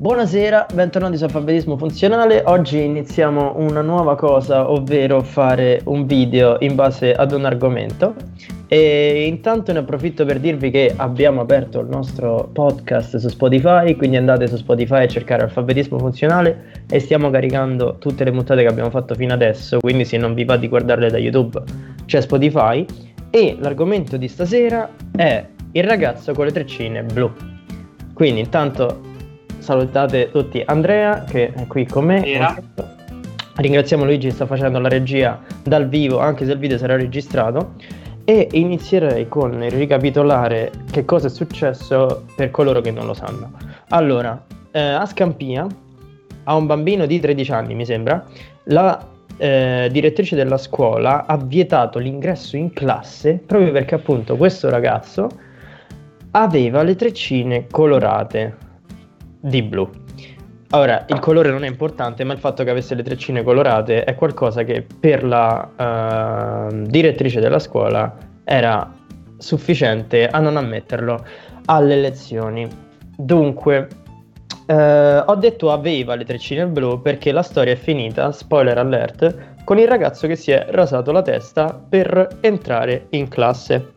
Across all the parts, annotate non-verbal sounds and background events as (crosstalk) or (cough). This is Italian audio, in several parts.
Buonasera, bentornati su Alfabetismo Funzionale. Oggi iniziamo una nuova cosa, ovvero fare un video in base ad un argomento. E intanto ne approfitto per dirvi che abbiamo aperto il nostro podcast su Spotify, quindi andate su Spotify a cercare Alfabetismo Funzionale e stiamo caricando tutte le puntate che abbiamo fatto fino adesso, quindi se non vi va di guardarle da YouTube c'è Spotify. E l'argomento di stasera è il ragazzo con le treccine blu. Quindi intanto salutate tutti Andrea che è qui con me. Buonasera. Ringraziamo Luigi che sta facendo la regia dal vivo, anche se il video sarà registrato. E inizierei con il ricapitolare che cosa è successo per coloro che non lo sanno. Allora, eh, a Scampia, a un bambino di 13 anni, mi sembra, la eh, direttrice della scuola ha vietato l'ingresso in classe proprio perché appunto questo ragazzo aveva le treccine colorate di blu. Ora, il colore non è importante, ma il fatto che avesse le treccine colorate è qualcosa che per la uh, direttrice della scuola era sufficiente a non ammetterlo alle lezioni. Dunque, uh, ho detto aveva le treccine blu perché la storia è finita, spoiler alert, con il ragazzo che si è rasato la testa per entrare in classe.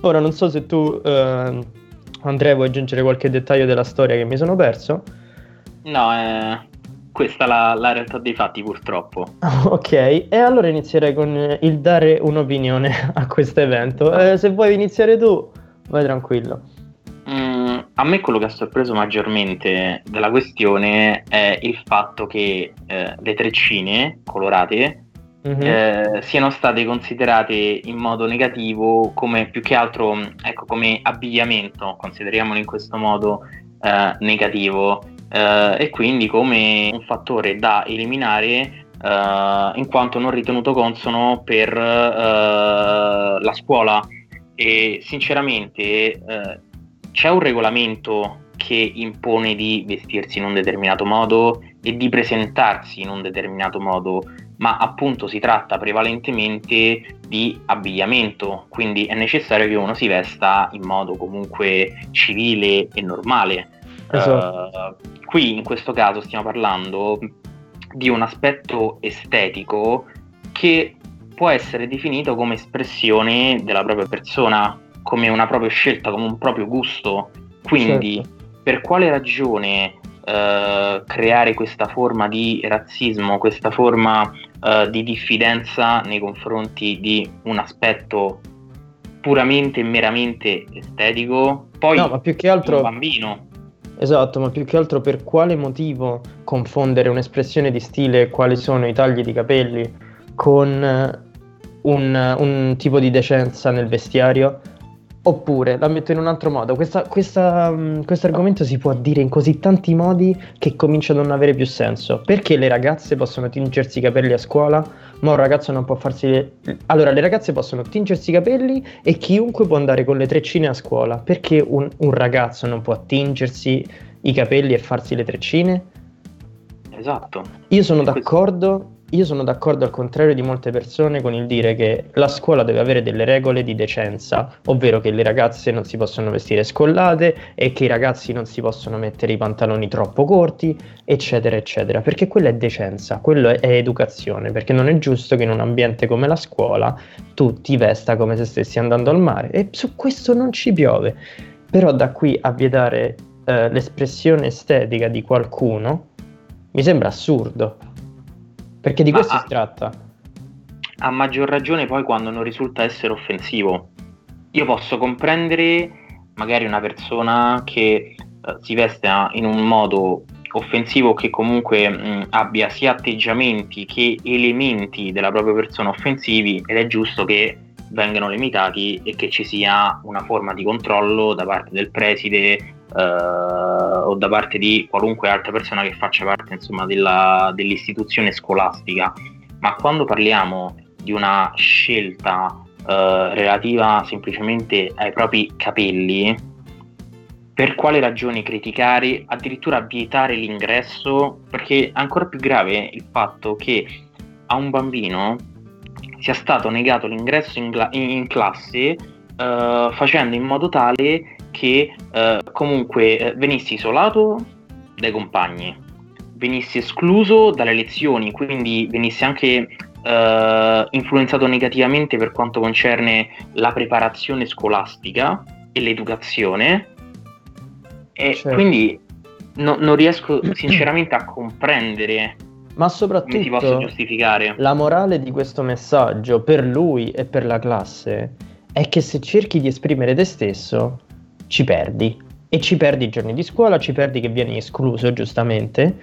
Ora, non so se tu... Uh, Andrea, vuoi aggiungere qualche dettaglio della storia che mi sono perso? No, eh, questa è la, la, realtà dei fatti purtroppo. (laughs) ok, e allora inizierei con il dare un'opinione (laughs) a questo evento. Eh, se vuoi iniziare tu, vai tranquillo. Mm, a me quello che ha sorpreso maggiormente della questione è il fatto che eh, le treccine colorate mm-hmm. eh, siano state considerate in modo negativo come più che altro ecco, come abbigliamento, consideriamolo in questo modo eh, negativo, eh, e quindi come un fattore da eliminare Uh, in quanto non ritenuto consono per uh, la scuola e sinceramente uh, c'è un regolamento che impone di vestirsi in un determinato modo e di presentarsi in un determinato modo ma appunto si tratta prevalentemente di abbigliamento, quindi è necessario che uno si vesta in modo comunque civile e normale. Esatto. Uh, qui in questo caso stiamo parlando di un aspetto estetico che può essere definito come espressione della propria persona, come una propria scelta, come un proprio gusto. Quindi certo. per quale ragione uh, creare questa forma di razzismo, questa forma uh, di diffidenza nei confronti di un aspetto puramente e meramente estetico, poi no, ma più che altro... un bambino. Esatto, ma più che altro per quale motivo confondere un'espressione di stile, quali sono i tagli di capelli, con eh, un, un tipo di decenza nel vestiario? Oppure, la metto in un altro modo, um, questo argomento si può dire in così tanti modi che comincia a non avere più senso. Perché le ragazze possono tingersi i capelli a scuola, ma un ragazzo non può farsi... Le... Allora, le ragazze possono tingersi i capelli e chiunque può andare con le treccine a scuola. Perché un, un ragazzo non può tingersi i capelli e farsi le treccine? Esatto. Io sono d'accordo io sono d'accordo al contrario di molte persone con il dire che la scuola deve avere delle regole di decenza, ovvero che le ragazze non si possono vestire scollate e che i ragazzi non si possono mettere i pantaloni troppo corti, eccetera, eccetera, perché quella è decenza, quello è educazione, perché non è giusto che in un ambiente come la scuola tu ti vesta come se stessi andando al mare e su questo non ci piove. Però da qui a vietare eh, l'espressione estetica di qualcuno mi sembra assurdo. Perché di questo Ma, si tratta. A maggior ragione poi quando non risulta essere offensivo. Io posso comprendere magari una persona che eh, si veste in un modo offensivo che comunque mh, abbia sia atteggiamenti che elementi della propria persona offensivi ed è giusto che vengano limitati e che ci sia una forma di controllo da parte del preside eh, o da parte di qualunque altra persona che faccia parte insomma, della, dell'istituzione scolastica. Ma quando parliamo di una scelta eh, relativa semplicemente ai propri capelli, per quale ragione criticare, addirittura vietare l'ingresso? Perché è ancora più grave il fatto che a un bambino sia stato negato l'ingresso in, gla- in classe uh, facendo in modo tale che uh, comunque uh, venissi isolato dai compagni, venissi escluso dalle lezioni, quindi venissi anche eh, influenzato negativamente per quanto concerne la preparazione scolastica e l'educazione. E certo. quindi no, non riesco sinceramente a comprendere ma soprattutto. La morale di questo messaggio per lui e per la classe è che se cerchi di esprimere te stesso, ci perdi. E ci perdi i giorni di scuola, ci perdi che vieni escluso, giustamente,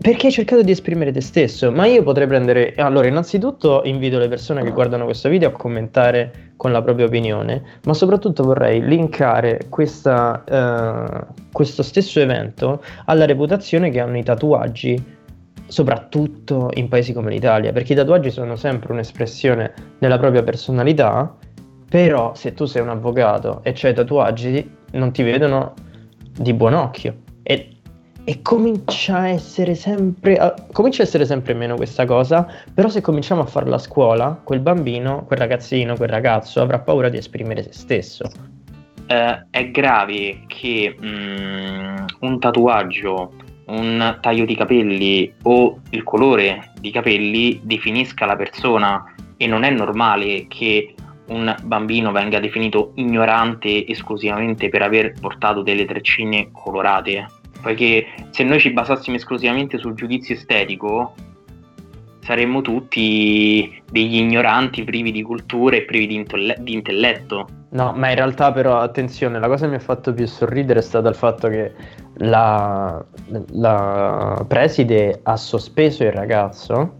perché hai cercato di esprimere te stesso. Ma io potrei prendere... Allora, innanzitutto invito le persone che guardano questo video a commentare con la propria opinione, ma soprattutto vorrei linkare questa, uh, questo stesso evento alla reputazione che hanno i tatuaggi soprattutto in paesi come l'Italia, perché i tatuaggi sono sempre un'espressione della propria personalità, però se tu sei un avvocato e c'hai tatuaggi non ti vedono di buon occhio e, e comincia a essere sempre a, comincia a essere sempre meno questa cosa, però se cominciamo a farla a scuola, quel bambino, quel ragazzino, quel ragazzo avrà paura di esprimere se stesso. Uh, è grave che um, un tatuaggio un taglio di capelli o il colore di capelli definisca la persona e non è normale che un bambino venga definito ignorante esclusivamente per aver portato delle treccine colorate. Poiché se noi ci basassimo esclusivamente sul giudizio estetico, saremmo tutti degli ignoranti privi di cultura e privi di, intelle- di, intelletto. No, ma in realtà però attenzione, la cosa che mi ha fatto più sorridere è stato il fatto che la, la preside ha sospeso il ragazzo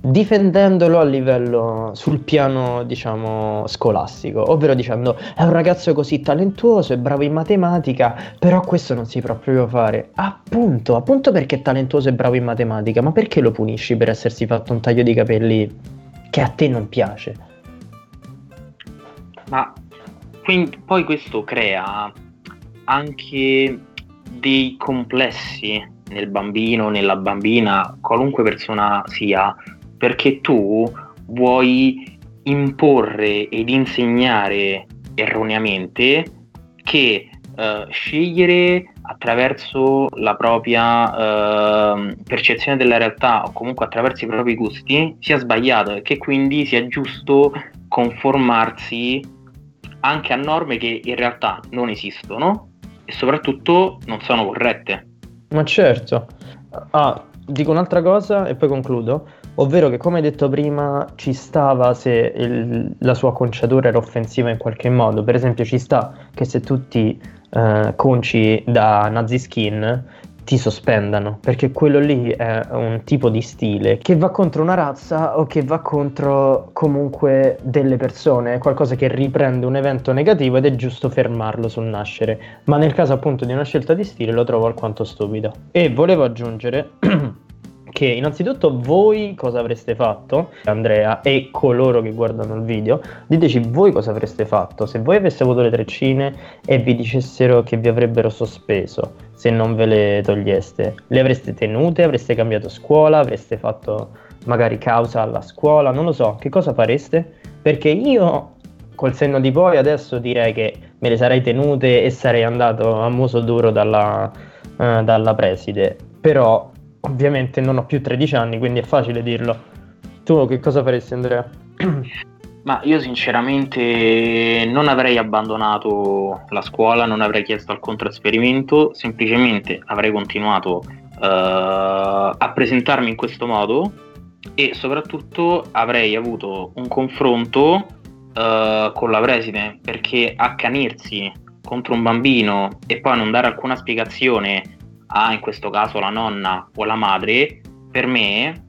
difendendolo a livello sul piano diciamo scolastico ovvero dicendo è un ragazzo così talentuoso è bravo in matematica però questo non si può proprio fare. Appunto appunto perché è talentuoso e bravo in matematica ma perché lo punisci per essersi fatto un taglio di capelli che a te non piace? Ma quindi, poi questo crea anche dei complessi nel bambino, nella bambina, qualunque persona sia, perché tu vuoi imporre ed insegnare erroneamente che uh, scegliere attraverso la propria uh, percezione della realtà o comunque attraverso i propri gusti sia sbagliato e che quindi sia giusto conformarsi anche a norme che in realtà non esistono e soprattutto non sono corrette. Ma certo. Ah, dico un'altra cosa e poi concludo, ovvero che come detto prima ci stava se il, la sua conciatura era offensiva in qualche modo, per esempio ci sta che se tu ti eh, conci da nazi skin ti sospendano, perché quello lì è un tipo di stile che va contro una razza o che va contro comunque delle persone, è qualcosa che riprende un evento negativo ed è giusto fermarlo sul nascere, ma nel caso appunto di una scelta di stile lo trovo alquanto stupido. E volevo aggiungere (clears throat) che innanzitutto voi cosa avreste fatto, Andrea e coloro che guardano il video, diteci voi cosa avreste fatto se voi aveste avuto le treccine e vi dicessero che vi avrebbero sospeso se non ve le toglieste. Le avreste tenute, avreste cambiato scuola, avreste fatto magari causa alla scuola, non lo so, che cosa fareste? Perché io col senno di poi adesso direi che me le sarei tenute e sarei andato a muso duro dalla, uh, dalla preside, però Ovviamente non ho più 13 anni, quindi è facile dirlo. Tu che cosa faresti Andrea? (clears throat) Ma io sinceramente non avrei abbandonato la scuola, non avrei chiesto alcun trasferimento, semplicemente avrei continuato uh, a presentarmi in questo modo e soprattutto avrei avuto un confronto uh, con la preside perché accanirsi contro un bambino e poi non dare alcuna spiegazione a in questo caso la nonna o la madre, per me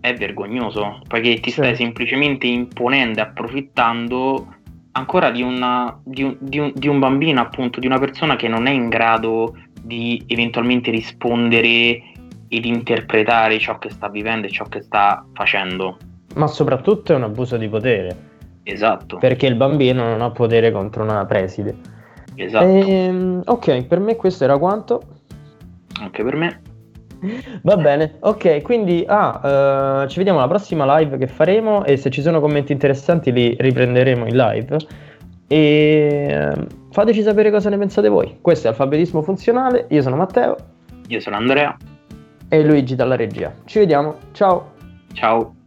è vergognoso, perché ti stai semplicemente imponendo e approfittando ancora di, una, di, un, di, un, di, un, bambino, appunto, di una persona che non è in grado di eventualmente rispondere ed interpretare ciò che sta vivendo e ciò che sta facendo. Ma soprattutto è un abuso di potere. Esatto. Perché il bambino non ha potere contro una preside. Esatto. E, ehm, ok, per me questo era quanto anche per me. Va bene, ok, quindi ah, uh, ci vediamo alla prossima live che faremo e se ci sono commenti interessanti li riprenderemo in live. E uh, fateci sapere cosa ne pensate voi. Questo è Alfabetismo Funzionale, io sono Matteo. Io sono Andrea. E Luigi dalla regia. Ci vediamo. Ciao. Ciao.